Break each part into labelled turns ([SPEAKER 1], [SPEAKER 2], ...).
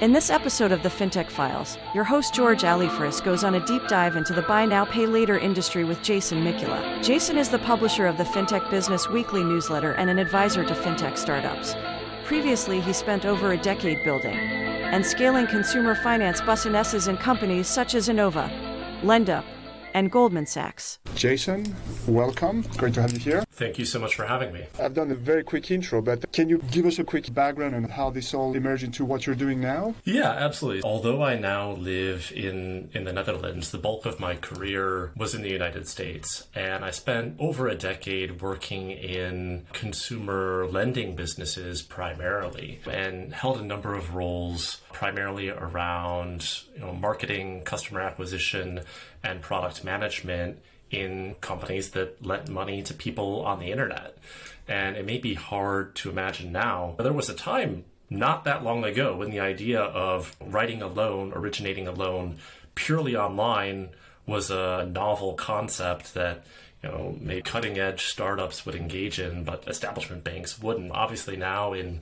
[SPEAKER 1] In this episode of the FinTech Files, your host George Alifris goes on a deep dive into the buy now, pay later industry with Jason Mikula. Jason is the publisher of the FinTech Business Weekly newsletter and an advisor to FinTech startups. Previously, he spent over a decade building and scaling consumer finance businesses in companies such as Enova, LendUp, and Goldman Sachs.
[SPEAKER 2] Jason, welcome. Great to have you here.
[SPEAKER 3] Thank you so much for having me.
[SPEAKER 2] I've done a very quick intro, but can you give us a quick background on how this all emerged into what you're doing now?
[SPEAKER 3] Yeah, absolutely. Although I now live in, in the Netherlands, the bulk of my career was in the United States. And I spent over a decade working in consumer lending businesses primarily and held a number of roles primarily around you know, marketing, customer acquisition, and product management in companies that lent money to people on the internet. And it may be hard to imagine now, but there was a time not that long ago when the idea of writing a loan, originating a loan purely online was a novel concept that you know, maybe cutting edge startups would engage in, but establishment banks wouldn't. Obviously, now in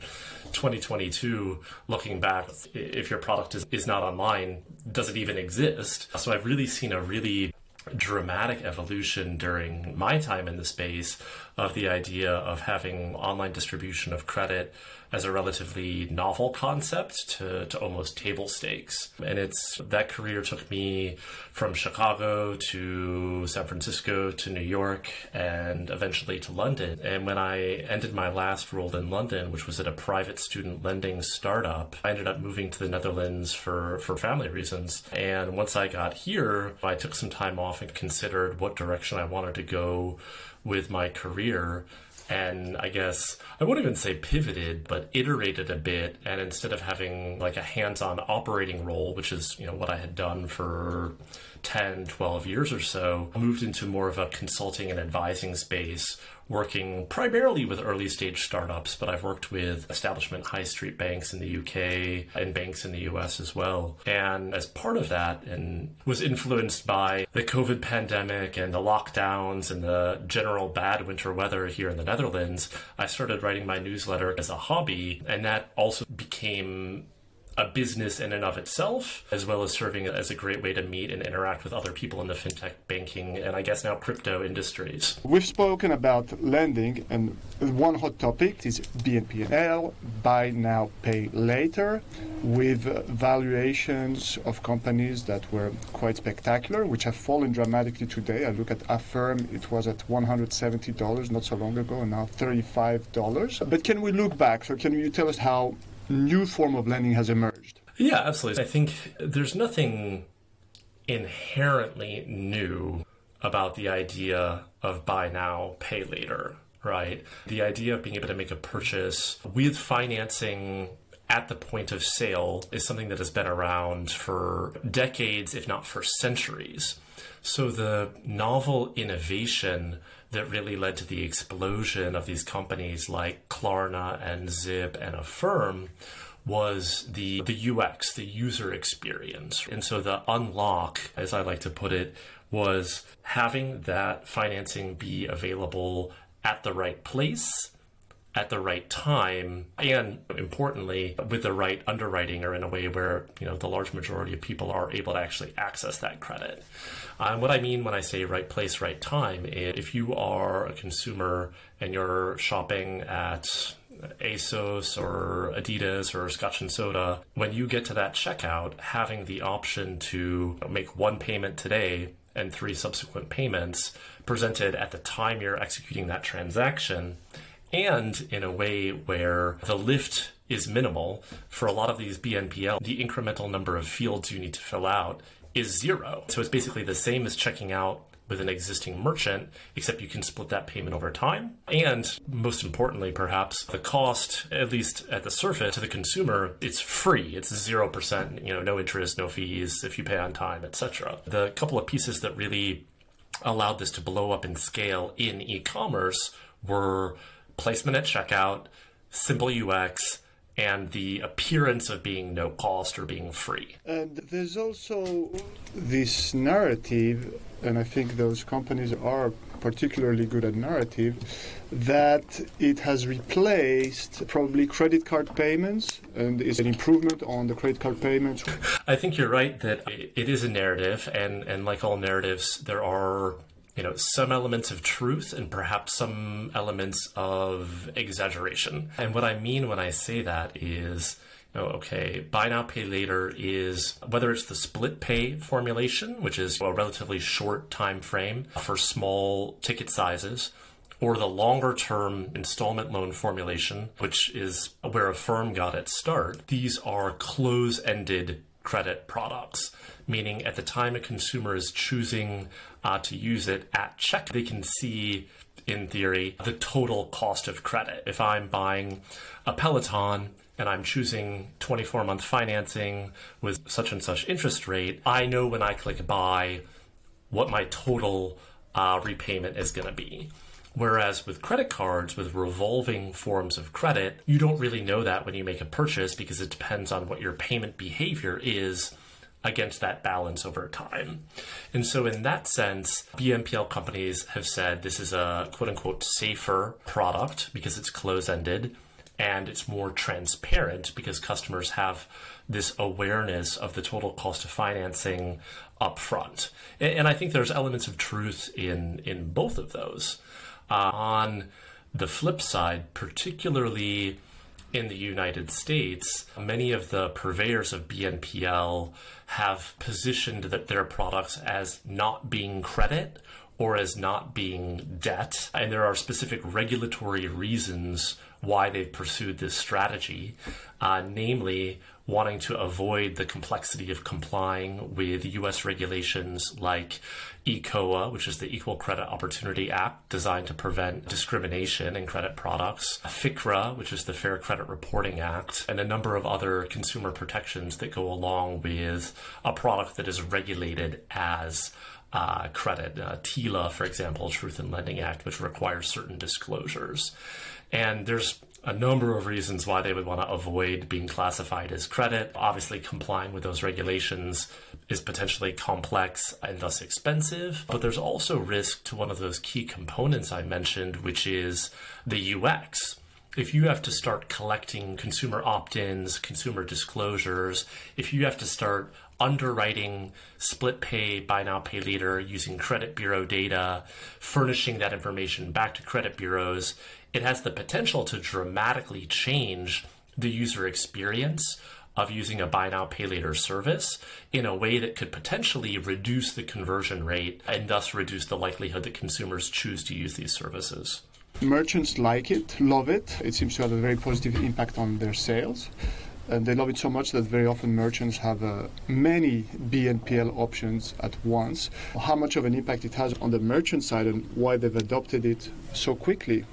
[SPEAKER 3] 2022, looking back, if your product is, is not online, does it even exist? So I've really seen a really dramatic evolution during my time in the space of the idea of having online distribution of credit as a relatively novel concept to, to almost table stakes. And it's that career took me from Chicago to San Francisco to New York and eventually to London. And when I ended my last role in London, which was at a private student lending startup, I ended up moving to the Netherlands for, for family reasons. And once I got here, I took some time off and considered what direction I wanted to go with my career and I guess I wouldn't even say pivoted, but iterated a bit. And instead of having like a hands on operating role, which is, you know, what I had done for 10, 12 years or so, moved into more of a consulting and advising space working primarily with early stage startups, but I've worked with establishment high street banks in the UK and banks in the US as well. And as part of that, and was influenced by the COVID pandemic and the lockdowns and the general bad winter weather here in the Netherlands, I started writing my newsletter as a hobby. And that also became a business in and of itself, as well as serving as a great way to meet and interact with other people in the fintech banking and I guess now crypto industries.
[SPEAKER 2] We've spoken about lending, and one hot topic is BNPL, buy now, pay later, with valuations of companies that were quite spectacular, which have fallen dramatically today. I look at Affirm, it was at $170 not so long ago, and now $35. But can we look back? So, can you tell us how new form of lending has emerged.
[SPEAKER 3] Yeah, absolutely. I think there's nothing inherently new about the idea of buy now, pay later, right? The idea of being able to make a purchase with financing at the point of sale is something that has been around for decades, if not for centuries. So the novel innovation that really led to the explosion of these companies like Klarna and Zip and Affirm was the the UX, the user experience. And so the unlock, as I like to put it, was having that financing be available at the right place at the right time and importantly with the right underwriting or in a way where you know the large majority of people are able to actually access that credit. Um, what i mean when i say right place right time is if you are a consumer and you're shopping at ASOS or Adidas or Scotch and Soda, when you get to that checkout, having the option to make one payment today and three subsequent payments presented at the time you're executing that transaction and in a way where the lift is minimal for a lot of these BNPL, the incremental number of fields you need to fill out is zero. So it's basically the same as checking out with an existing merchant, except you can split that payment over time. And most importantly, perhaps the cost, at least at the surface to the consumer, it's free. It's 0%, you know, no interest, no fees if you pay on time, etc. The couple of pieces that really allowed this to blow up in scale in e-commerce were placement at checkout, simple UX, and the appearance of being no cost or being free.
[SPEAKER 2] And there's also this narrative, and I think those companies are particularly good at narrative, that it has replaced probably credit card payments and is an improvement on the credit card payments.
[SPEAKER 3] I think you're right that it is a narrative, and, and like all narratives, there are you know some elements of truth and perhaps some elements of exaggeration. And what I mean when I say that is oh, okay, buy now, pay later is whether it's the split pay formulation, which is a relatively short time frame for small ticket sizes, or the longer term installment loan formulation, which is where Affirm got its start. These are close ended credit products, meaning at the time a consumer is choosing uh, to use it at check, they can see in theory, the total cost of credit. If I'm buying a Peloton and I'm choosing 24 month financing with such and such interest rate, I know when I click buy what my total uh, repayment is going to be. Whereas with credit cards, with revolving forms of credit, you don't really know that when you make a purchase because it depends on what your payment behavior is against that balance over time. And so, in that sense, BNPL companies have said this is a quote unquote safer product because it's close ended and it's more transparent because customers have this awareness of the total cost of financing up front. And I think there's elements of truth in, in both of those. Uh, on the flip side, particularly in the United States, many of the purveyors of BNPL have positioned that their products as not being credit or as not being debt. And there are specific regulatory reasons why they've pursued this strategy, uh, namely wanting to avoid the complexity of complying with US regulations like ECOA, which is the Equal Credit Opportunity Act designed to prevent discrimination in credit products, FICRA, which is the Fair Credit Reporting Act, and a number of other consumer protections that go along with a product that is regulated as uh, credit. Uh, TILA, for example, Truth in Lending Act, which requires certain disclosures. And there's a number of reasons why they would want to avoid being classified as credit. Obviously, complying with those regulations is potentially complex and thus expensive. But there's also risk to one of those key components I mentioned, which is the UX if you have to start collecting consumer opt ins, consumer disclosures, if you have to start underwriting split pay, buy now, pay later using credit bureau data, furnishing that information back to credit bureaus, it has the potential to dramatically change the user experience of using a buy now pay later service in a way that could potentially reduce the conversion rate and thus reduce the likelihood that consumers choose to use these services.
[SPEAKER 2] Merchants like it, love it. It seems to have a very positive impact on their sales and they love it so much that very often merchants have uh, many BNPL options at once. How much of an impact it has on the merchant side and why they've adopted it so quickly?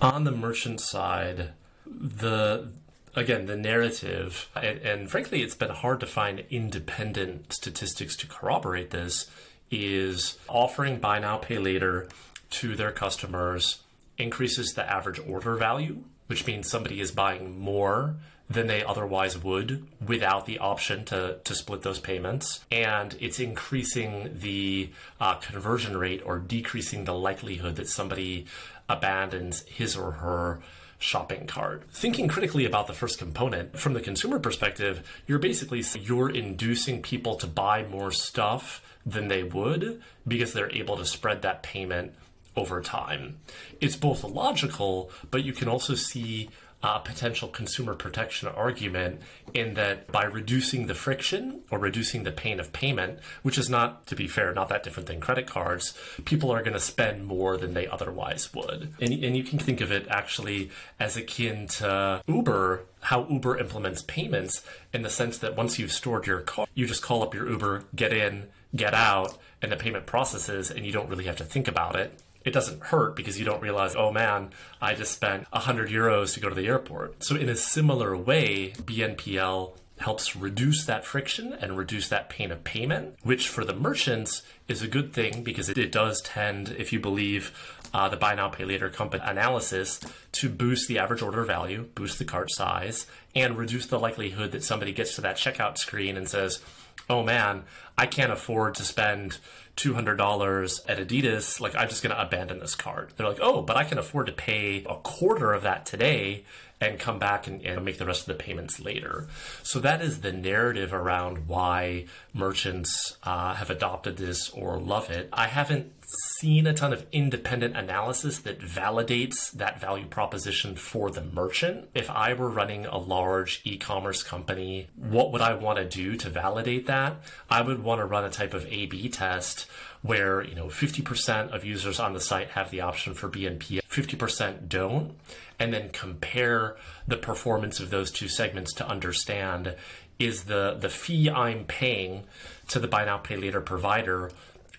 [SPEAKER 3] On the merchant side, the again the narrative and, and frankly it's been hard to find independent statistics to corroborate this is offering buy now pay later to their customers increases the average order value which means somebody is buying more than they otherwise would without the option to, to split those payments. And it's increasing the uh, conversion rate or decreasing the likelihood that somebody abandons his or her shopping cart. Thinking critically about the first component from the consumer perspective, you're basically you're inducing people to buy more stuff than they would because they're able to spread that payment over time. It's both logical, but you can also see uh, potential consumer protection argument in that by reducing the friction or reducing the pain of payment, which is not, to be fair, not that different than credit cards, people are going to spend more than they otherwise would. And, and you can think of it actually as akin to Uber, how Uber implements payments in the sense that once you've stored your car, you just call up your Uber, get in, get out, and the payment processes, and you don't really have to think about it it doesn't hurt because you don't realize, oh man, I just spent 100 euros to go to the airport. So, in a similar way, BNPL helps reduce that friction and reduce that pain of payment, which for the merchants is a good thing because it, does tend, if you believe uh, the buy now pay later company analysis, to boost the average order value, boost the cart size, and reduce the likelihood that somebody gets to that checkout screen and says, oh man, I can't afford to spend $200 at Adidas. Like, I'm just going to abandon this card. They're like, oh, but I can afford to pay a quarter of that today and come back and, and, make the rest of the payments later. So that is the narrative around why merchants uh, have adopted this or love it. I haven't seen a ton of independent analysis that validates that value proposition for the merchant. If I were running a large e commerce company, what would I want to do to validate that? I would want to run a type of A B test where you know 50% of users on the site have the option for BNP, 50% don't, and then compare the performance of those two segments to understand is the the fee I'm paying to the buy now pay later provider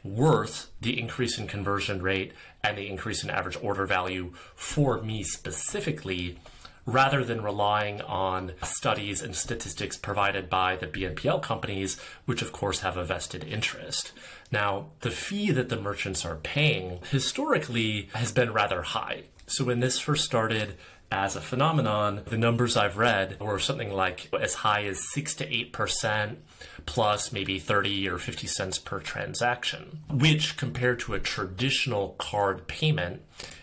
[SPEAKER 3] worth the increase in conversion rate and the increase in average order value for me specifically rather than relying on studies and statistics provided by the BNPL companies, which of course have a vested interest. Now, the fee that the merchants are paying historically has been rather high. So when this first started as a phenomenon, the numbers I've read were something like as high as 6 to 8% plus maybe 30 or 50 cents per transaction, which compared to a traditional card payment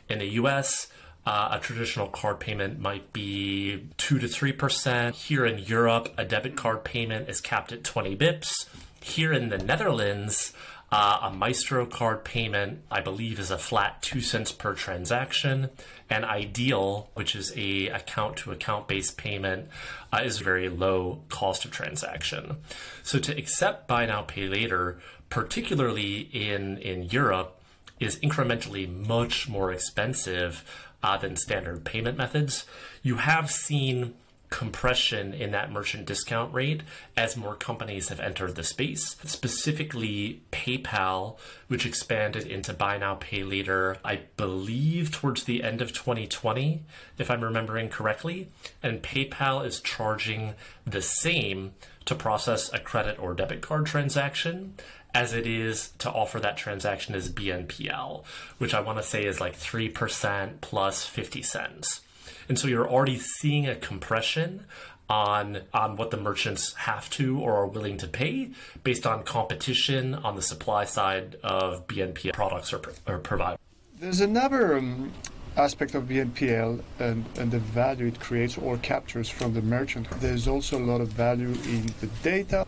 [SPEAKER 3] in the US, uh, a traditional card payment might be 2 to 3%. Here in Europe, a debit card payment is capped at 20 bips. Here in the Netherlands, uh, a Maestro card payment, I believe, is a flat two cents per transaction. And iDEAL, which is a account to account based payment, uh, is a very low cost of transaction. So to accept buy now pay later, particularly in in Europe, is incrementally much more expensive uh, than standard payment methods. You have seen compression in that merchant discount rate as more companies have entered the space. Specifically, PayPal, which expanded into buy now, pay later, I believe towards the end of 2020, if I'm remembering correctly. And PayPal is charging the same to process a credit or debit card transaction as it is to offer that transaction as BNPL, which I want to say is like 3% plus 50 cents. And so you're already seeing a compression on on what the merchants have to or are willing to pay based on competition on the supply side of BNPL products or, or providers.
[SPEAKER 2] There's another um, aspect of BNPL and, and the value it creates or captures from the merchant. There's also a lot of value in the data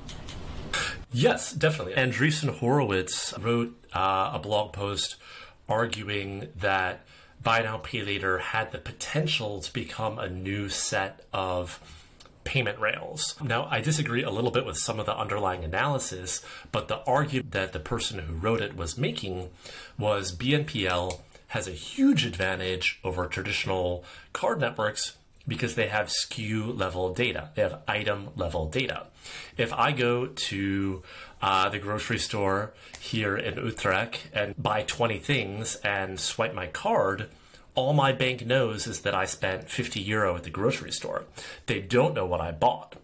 [SPEAKER 3] Yes, definitely. Andreessen Horowitz wrote uh, a blog post arguing that buy now pay later had the potential to become a new set of payment rails. Now, I disagree a little bit with some of the underlying analysis, but the argument that the person who wrote it was making was BNPL has a huge advantage over traditional card networks because they have SKU level data. They have item level data. If I go to uh, the grocery store here in Utrecht and buy 20 things and swipe my card, all my bank knows is that I spent 50 euro at the grocery store. They don't know what I bought.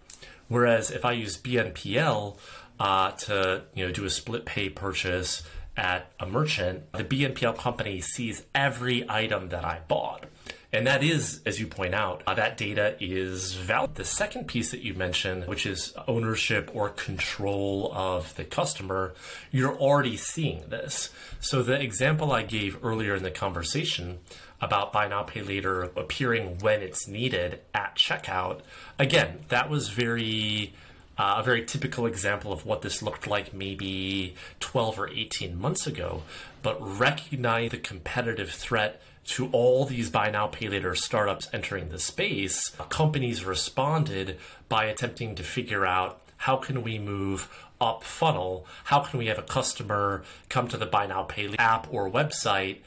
[SPEAKER 3] Whereas if I use BNPL uh, to you know do a split pay purchase at a merchant, the BNPL company sees every item that I bought. And that is, as you point out, uh, that data is valid. The second piece that you mentioned, which is ownership or control of the customer, you're already seeing this. So the example I gave earlier in the conversation about buy now, pay later appearing when it's needed at checkout, again, that was very uh, a very typical example of what this looked like maybe 12 or 18 months ago, but recognize the competitive threat to all these buy now, pay later startups entering the space, companies responded by attempting to figure out how can we move up funnel? How can we have a customer come to the buy now, pay later app or website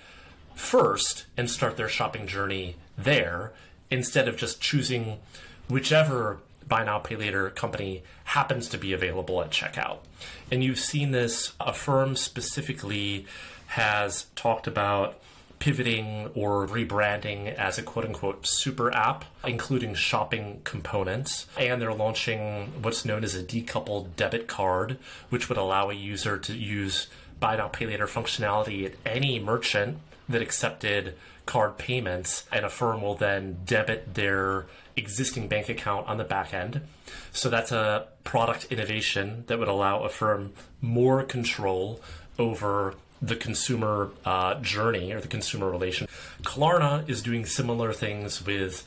[SPEAKER 3] first and start their shopping journey there instead of just choosing whichever buy now, pay later company happens to be available at checkout. And you've seen this, Affirm specifically has talked about pivoting or rebranding as a quote unquote super app, including shopping components. And they're launching what's known as a decoupled debit card, which would allow a user to use buy now, pay later functionality at any merchant that accepted card payments, and Affirm will then debit their existing bank account on the back end. So that's a product innovation that would allow Affirm more control over the consumer uh, journey or the consumer relation. Klarna is doing similar things with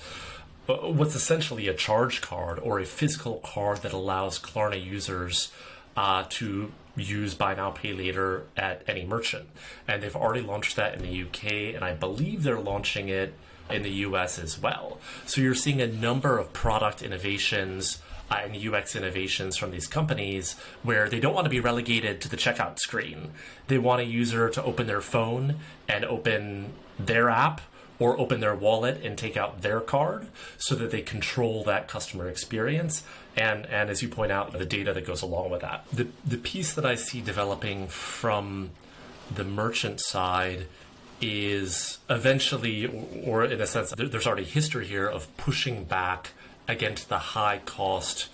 [SPEAKER 3] uh, what's essentially a charge card or a physical card that allows Klarna users uh, to use buy now pay later at any merchant and they've already launched that in the uk and i believe they're launching it in the us as well. So you're seeing a number of product innovations uh, and ux innovations from these companies where they don't want to be relegated to the checkout screen. They want a user to open their phone and open their app or open their wallet and take out their card so that they control that customer experience. And and as you point out the data that goes along with that. The the piece that i see developing from the merchant side is eventually or in a sense there's already history here of pushing back against the high cost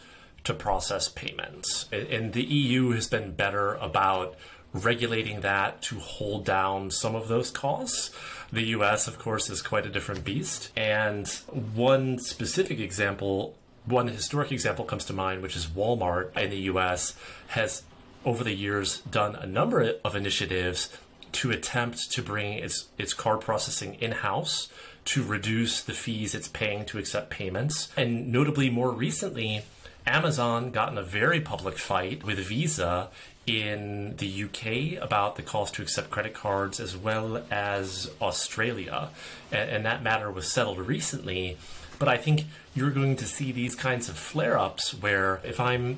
[SPEAKER 3] to process payments and the eu has been better about regulating that to hold down some of those costs the US, of course, is quite a different beast. And one specific example, one historic example comes to mind, which is Walmart in the US has over the years done a number of initiatives to attempt to bring its its card processing in-house to reduce the fees it's paying to accept payments. And notably more recently, Amazon got in a very public fight with Visa in the UK about the cost to accept credit cards as well as Australia. And, and, that matter was settled recently. But I think you're going to see these kinds of flare ups where if I'm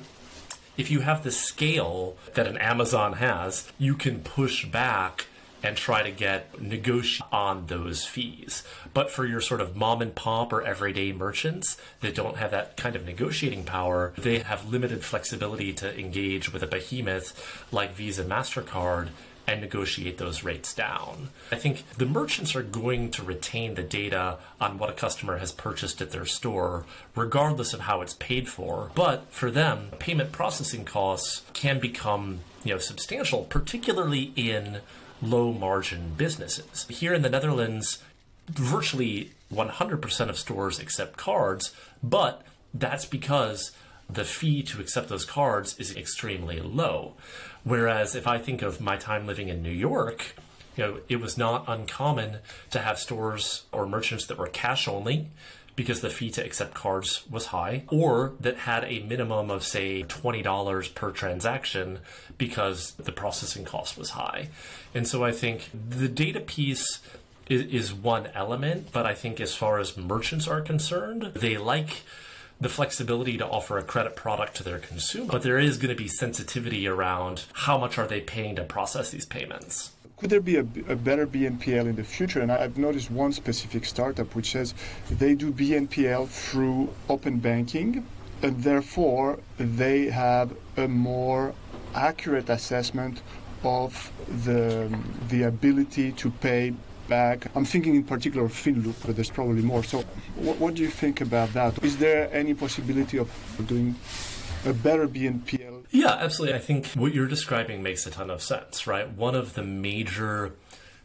[SPEAKER 3] if you have the scale that an Amazon has, you can push back and try to get negotiate on those fees. But for your sort of mom and pop or everyday merchants that don't have that kind of negotiating power, they have limited flexibility to engage with a behemoth like Visa, MasterCard and negotiate those rates down. I think the merchants are going to retain the data on what a customer has purchased at their store, regardless of how it's paid for. But for them, payment processing costs can become you know substantial, particularly in low margin businesses. Here in the Netherlands, virtually 100% of stores accept cards, but that's because the fee to accept those cards is extremely low. Whereas if I think of my time living in New York, you know, it was not uncommon to have stores or merchants that were cash only because the fee to accept cards was high, or that had a minimum of, say, $20 per transaction because the processing cost was high. And so I think the data piece is, is one element, but I think as far as merchants are concerned, they like the flexibility to offer a credit product to their consumer, but there is going to be sensitivity around how much are they paying to process these payments
[SPEAKER 2] could there be a, a, better BNPL in the future? And I've noticed one specific startup which says they do BNPL through open banking, and therefore they have a more accurate assessment of the the ability to pay back. I'm thinking in particular of Finloop, but there's probably more. So, what, what do you think about that? Is there any possibility of doing a better BNPL.
[SPEAKER 3] Yeah, absolutely. I think what you're describing makes a ton of sense, right? One of the major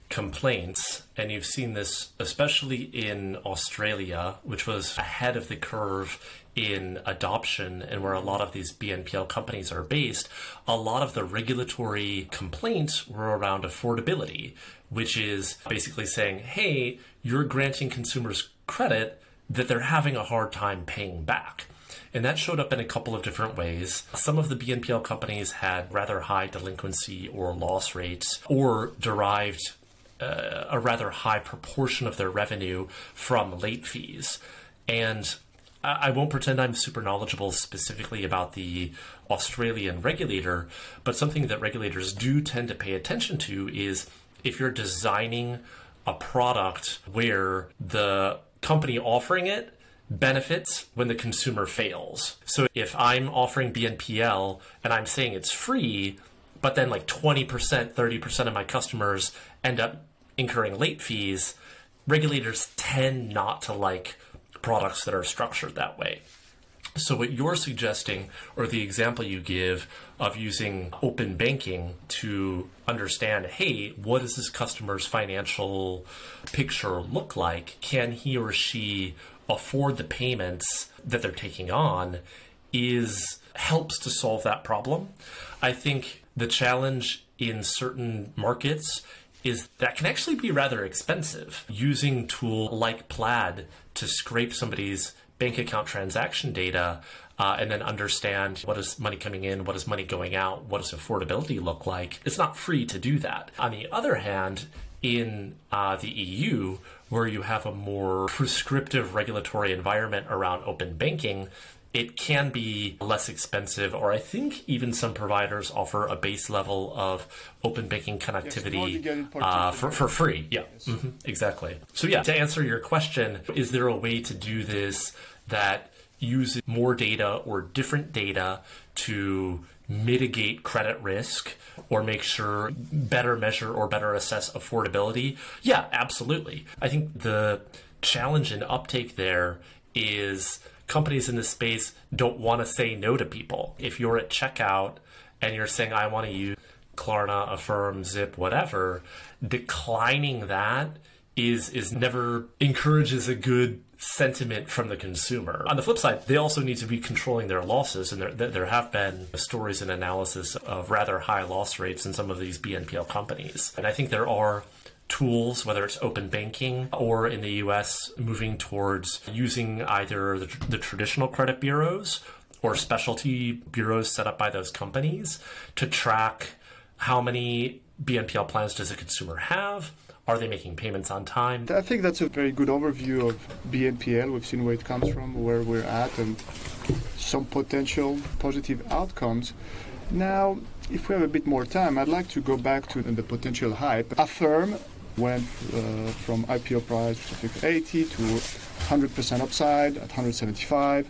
[SPEAKER 3] complaints, and you've seen this especially in Australia, which was ahead of the curve in adoption and where a lot of these BNPL companies are based, a lot of the regulatory complaints were around affordability, which is basically saying, hey, you're granting consumers credit that they're having a hard time paying back. And that showed up in a couple of different ways. Some of the BNPL companies had rather high delinquency or loss rates or derived uh, a rather high proportion of their revenue from late fees. And I won't pretend I'm super knowledgeable specifically about the Australian regulator, but something that regulators do tend to pay attention to is if you're designing a product where the company offering it benefits when the consumer fails. So if I'm offering BNPL and I'm saying it's free, but then like 20%, 30% of my customers end up incurring late fees, regulators tend not to like products that are structured that way. So, what you're suggesting, or the example you give of using open banking to understand, hey, what does this customer's financial picture look like? Can he or she afford the payments that they're taking on? Is helps to solve that problem. I think the challenge in certain markets is that can actually be rather expensive. Using tool like Plaid to scrape somebody's bank account transaction data uh, and then understand what is money coming in, what is money going out, what does affordability look like. It's not free to do that. On the other hand, in uh, the EU, where you have a more prescriptive regulatory environment around open banking, it can be less expensive, or I think even some providers offer a base level of open banking connectivity yes, uh, for, for free. Yeah, yes. mm-hmm, exactly. So, yeah, to answer your question, is there a way to do this that uses more data or different data to mitigate credit risk or make sure better measure or better assess affordability? Yeah, absolutely. I think the challenge and uptake there is companies in this space don't want to say no to people. If you're at checkout and you're saying, I want to use Klarna, Affirm, Zip, whatever, declining that is is never encourages a good sentiment from the consumer. On the flip side, they also need to be controlling their losses, and there, there have been stories and analysis of rather high loss rates in some of these BNPL companies. And I think there are tools, whether it's open banking or in the US, moving towards using either the, the traditional credit bureaus or specialty bureaus set up by those companies to track how many BNPL plans does a consumer have? Are they making payments on time?
[SPEAKER 2] I think that's a very good overview of BNPL. We've seen where it comes from, where we're at, and some potential positive outcomes. Now, if we have a bit more time, I'd like to go back to the potential hype. Affirm went uh, from IPO price of 80 to 100% upside at 175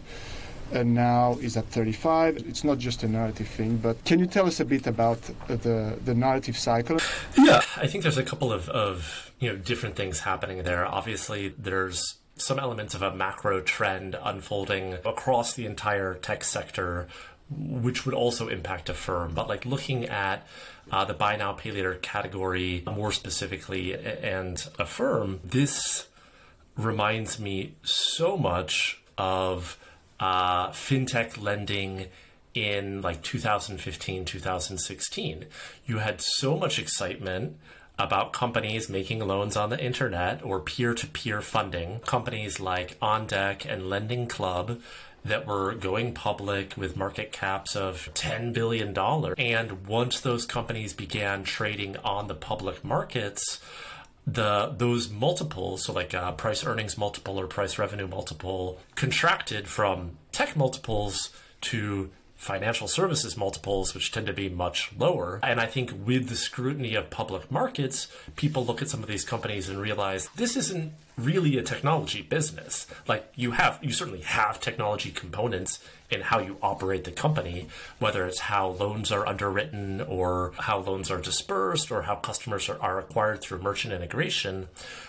[SPEAKER 2] and now is at 35. It's not just a narrative thing, but can you tell us a bit about the the narrative cycle?
[SPEAKER 3] Yeah, I think there's a couple of, of you know different things happening there. Obviously, there's some elements of a macro trend unfolding across the entire tech sector, which would also impact Affirm. But like looking at uh, the buy now, pay later category more specifically and Affirm, this reminds me so much of uh, fintech lending in like 2015, 2016. You had so much excitement about companies making loans on the internet or peer to peer funding. Companies like OnDeck and Lending Club that were going public with market caps of $10 billion. And once those companies began trading on the public markets, the those multiples, so like a price earnings multiple or price revenue multiple, contracted from tech multiples to financial services multiples, which tend to be much lower. And I think with the scrutiny of public markets, people look at some of these companies and realize this isn't really a technology business. Like you have, you certainly have technology components in how you operate the company, whether it's how loans are underwritten or how loans are dispersed or how customers are, are acquired through merchant integration.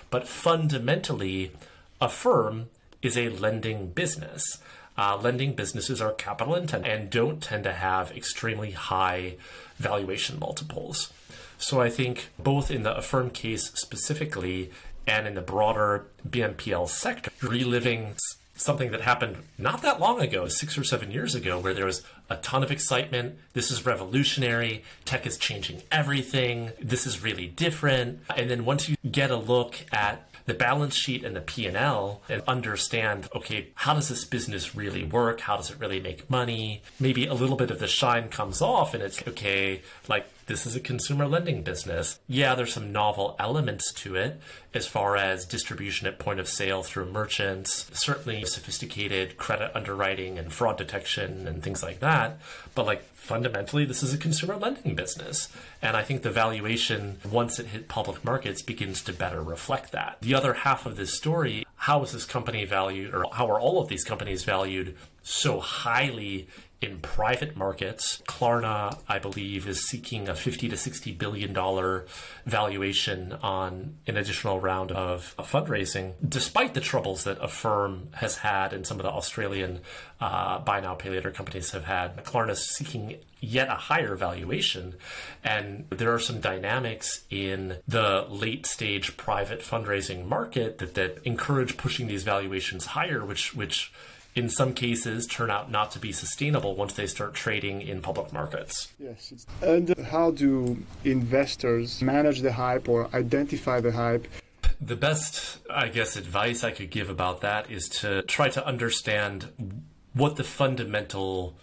[SPEAKER 3] But fundamentally, Affirm is a lending business. Uh, lending businesses are capital intensive and don't tend to have extremely high valuation multiples. So I think both in the Affirm case specifically and in the broader BNPL sector, reliving something that happened not that long ago, six or seven years ago, where there was a ton of excitement. This is revolutionary. Tech is changing everything. This is really different. And then once you get a look at the balance sheet and the P&L and understand, okay, how does this business really work? How does it really make money? Maybe a little bit of the shine comes off and it's okay, like this is a consumer lending business. Yeah, there's some novel elements to it as far as distribution at point of sale through merchants, certainly sophisticated credit underwriting and fraud detection and things like that. But like fundamentally, this is a consumer lending business. And I think the valuation, once it hit public markets, begins to better reflect that. The other half of this story how is this company valued, or how are all of these companies valued so highly in private markets. Klarna, I believe, is seeking a 50 to 60 billion dollar valuation on an additional round of fundraising, despite the troubles that Affirm has had and some of the Australian uh, buy now pay later companies have had. Klarna is seeking yet a higher valuation, and there are some dynamics in the late stage private fundraising market that that encourage pushing these valuations higher, which which in some cases turn out not to be sustainable once they start trading in public markets.
[SPEAKER 2] Yes. And how do investors manage the hype or identify the hype?
[SPEAKER 3] The best, I guess, advice I could give about that is to try to understand what the fundamental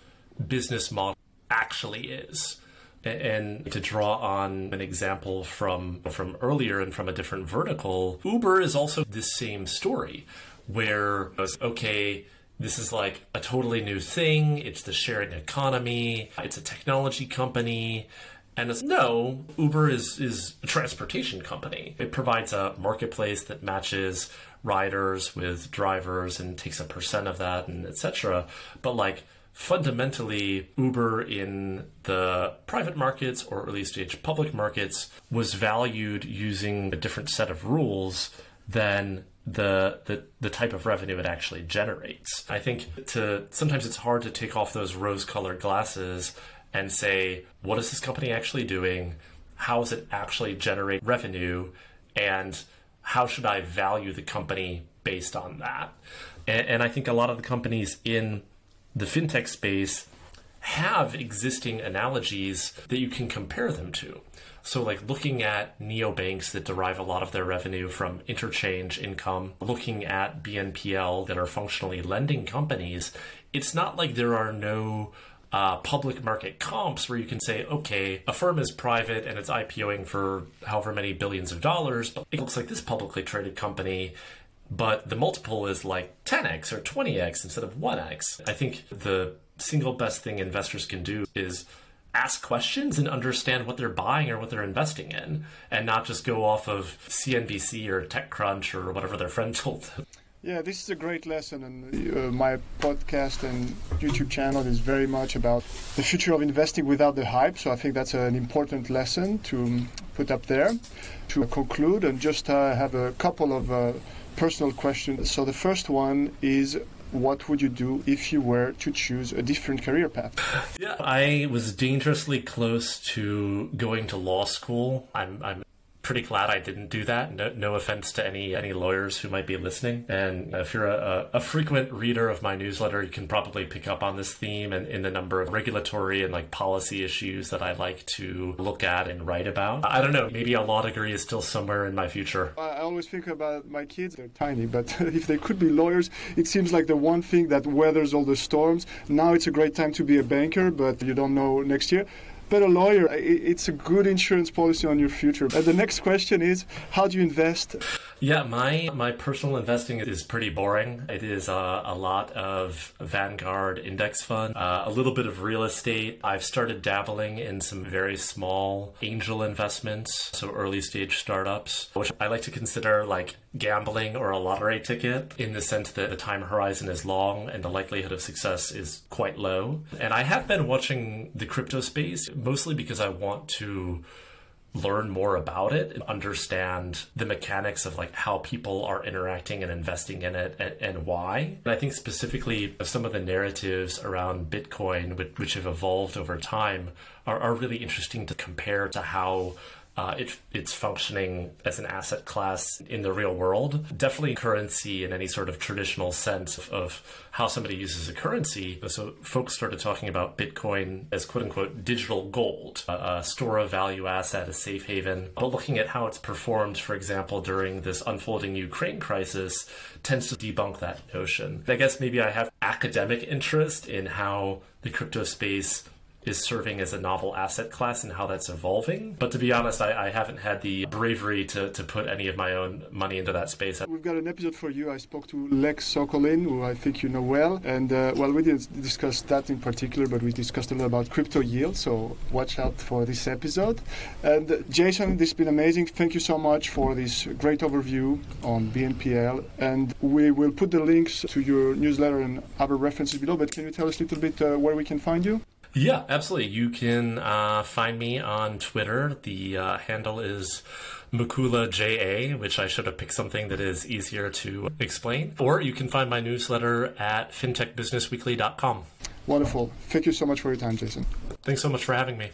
[SPEAKER 3] business model actually is. And to draw on an example from from earlier and from a different vertical, Uber is also this same story where okay, this is like a totally new thing. It's the sharing economy. It's a technology company. And it's, no, Uber is, is a transportation company. It provides a marketplace that matches riders with drivers and takes a percent of that and etc. But like fundamentally, Uber in the private markets or early stage public markets was valued using a different set of rules than the, the the type of revenue it actually generates. I think to sometimes it's hard to take off those rose-colored glasses and say, what is this company actually doing? How does it actually generate revenue? And how should I value the company based on that? And, and I think a lot of the companies in the fintech space have existing analogies that you can compare them to. So, like looking at neobanks that derive a lot of their revenue from interchange income, looking at BNPL that are functionally lending companies, it's not like there are no uh, public market comps where you can say, okay, a firm is private and it's IPOing for however many billions of dollars, but it looks like this publicly traded company but the multiple is like 10x or 20x instead of 1x. I think the single best thing investors can do is ask questions and understand what they're buying or what they're investing in and not just go off of CNBC or TechCrunch or whatever their friend told them.
[SPEAKER 2] Yeah, this is a great lesson, and uh, my podcast and YouTube channel is very much about the future of investing without the hype. So I think that's an important lesson to put up there. To conclude, and just uh, have a couple of uh, personal questions. So the first one is what would you do if you were to choose a different career path?
[SPEAKER 3] Yeah, I was dangerously close to going to law school. I'm, I'm pretty glad I didn't do that. No, no, offense to any any lawyers who might be listening. And if you're a, a, frequent reader of my newsletter, you can probably pick up on this theme and in the number of regulatory and like policy issues that I like to look at and write about. I don't know. Maybe a law degree is still somewhere in my future.
[SPEAKER 2] I always think about my kids. They're tiny, but if they could be lawyers, it seems like the one thing that weathers all the storms. Now it's a great time to be a banker, but you don't know next year but a lawyer, it's a good insurance policy on your future. And the next question is, how do you invest?
[SPEAKER 3] Yeah, my my personal investing is pretty boring. It is uh, a lot of Vanguard index fund, uh, a little bit of real estate. I've started dabbling in some very small angel investments, so early stage startups, which I like to consider like gambling or a lottery ticket in the sense that the time horizon is long and the likelihood of success is quite low. And I have been watching the crypto space mostly because I want to learn more about it and understand the mechanics of like how people are interacting and investing in it and, and, why. And I think specifically some of the narratives around Bitcoin, which, which have evolved over time, are, are really interesting to compare to how uh, it, it's functioning as an asset class in the real world. Definitely currency in any sort of traditional sense of, of, how somebody uses a currency. So folks started talking about Bitcoin as quote unquote digital gold, a, a store of value asset, a safe haven. But looking at how it's performed, for example, during this unfolding Ukraine crisis, tends to debunk that notion. I guess maybe I have academic interest in how the crypto space is serving as a novel asset class and how that's evolving. But to be honest, I, I haven't had the bravery to, to put any of my own money into that space.
[SPEAKER 2] We've got an episode for you. I spoke to Lex Sokolin, who I think you know well. And uh, well, we didn't discuss that in particular, but we discussed a lot about crypto yield. So watch out for this episode. And uh, Jason, this has been amazing. Thank you so much for this great overview on BNPL. And we will put the links to your newsletter and other references below. But can you tell us a little bit uh, where we can find you?
[SPEAKER 3] Yeah, absolutely. You can uh, find me on Twitter. The uh, handle is mikulaja which I should have picked something that is easier to explain. Or you can find my newsletter at fintechbusinessweekly.com.
[SPEAKER 2] Wonderful. Thank you so much for your time, Jason.
[SPEAKER 3] Thanks so much for having me.